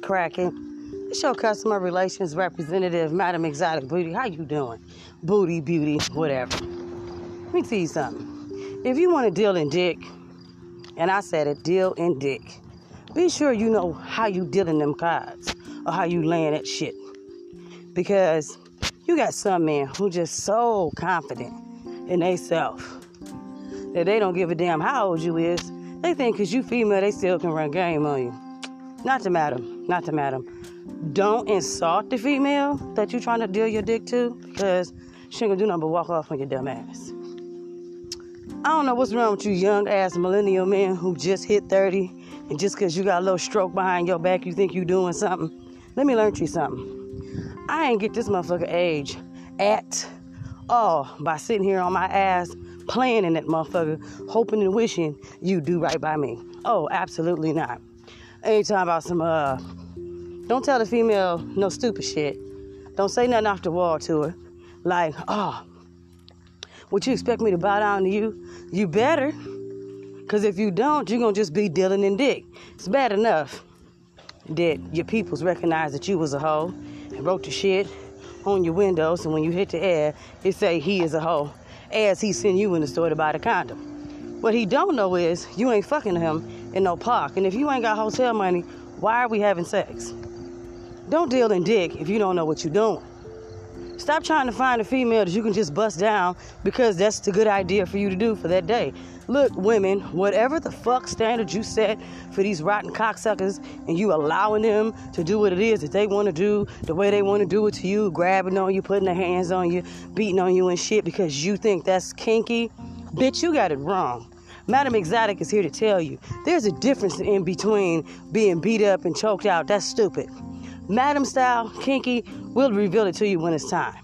cracking? It's your customer relations representative, Madam Exotic Booty. How you doing? Booty, beauty, whatever. Let me tell you something. If you want to deal in dick, and I said it, deal in dick, be sure you know how you dealing them cards or how you laying that shit. Because you got some men who just so confident in they self that they don't give a damn how old you is. They think because you female, they still can run game on you. Not to madam, not to madam. Don't insult the female that you're trying to deal your dick to because she ain't gonna do nothing but walk off on your dumb ass. I don't know what's wrong with you young ass millennial men who just hit 30 and just because you got a little stroke behind your back, you think you doing something. Let me learn you something. I ain't get this motherfucker age at all by sitting here on my ass playing in that motherfucker, hoping and wishing you do right by me. Oh, absolutely not. Talking about some uh don't tell the female no stupid shit. Don't say nothing off the wall to her. Like, oh, would you expect me to bow down to you? You better. Cause if you don't, you're gonna just be dealing in dick. It's bad enough that your peoples recognize that you was a hoe and wrote the shit on your windows, and when you hit the air, it say he is a hoe, as he send you in the store to buy the condom. What he don't know is you ain't fucking him in no park, and if you ain't got hotel money, why are we having sex? Don't deal in dick if you don't know what you're doing. Stop trying to find a female that you can just bust down because that's the good idea for you to do for that day. Look, women, whatever the fuck standard you set for these rotten cocksuckers and you allowing them to do what it is that they want to do, the way they want to do it to you, grabbing on you, putting their hands on you, beating on you and shit because you think that's kinky, bitch, you got it wrong. Madam Exotic is here to tell you there's a difference in between being beat up and choked out. That's stupid. Madam style, kinky, we'll reveal it to you when it's time.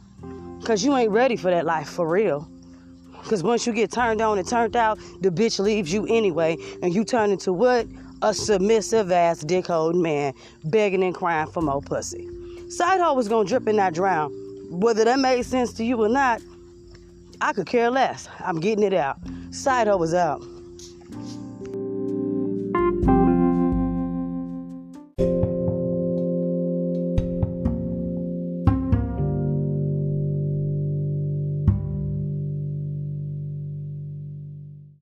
Cause you ain't ready for that life for real. Cause once you get turned on and turned out, the bitch leaves you anyway, and you turn into what? A submissive ass dick holding man, begging and crying for more pussy. Side hoe was gonna drip and not drown. Whether that made sense to you or not, I could care less. I'm getting it out. Side hoe was out.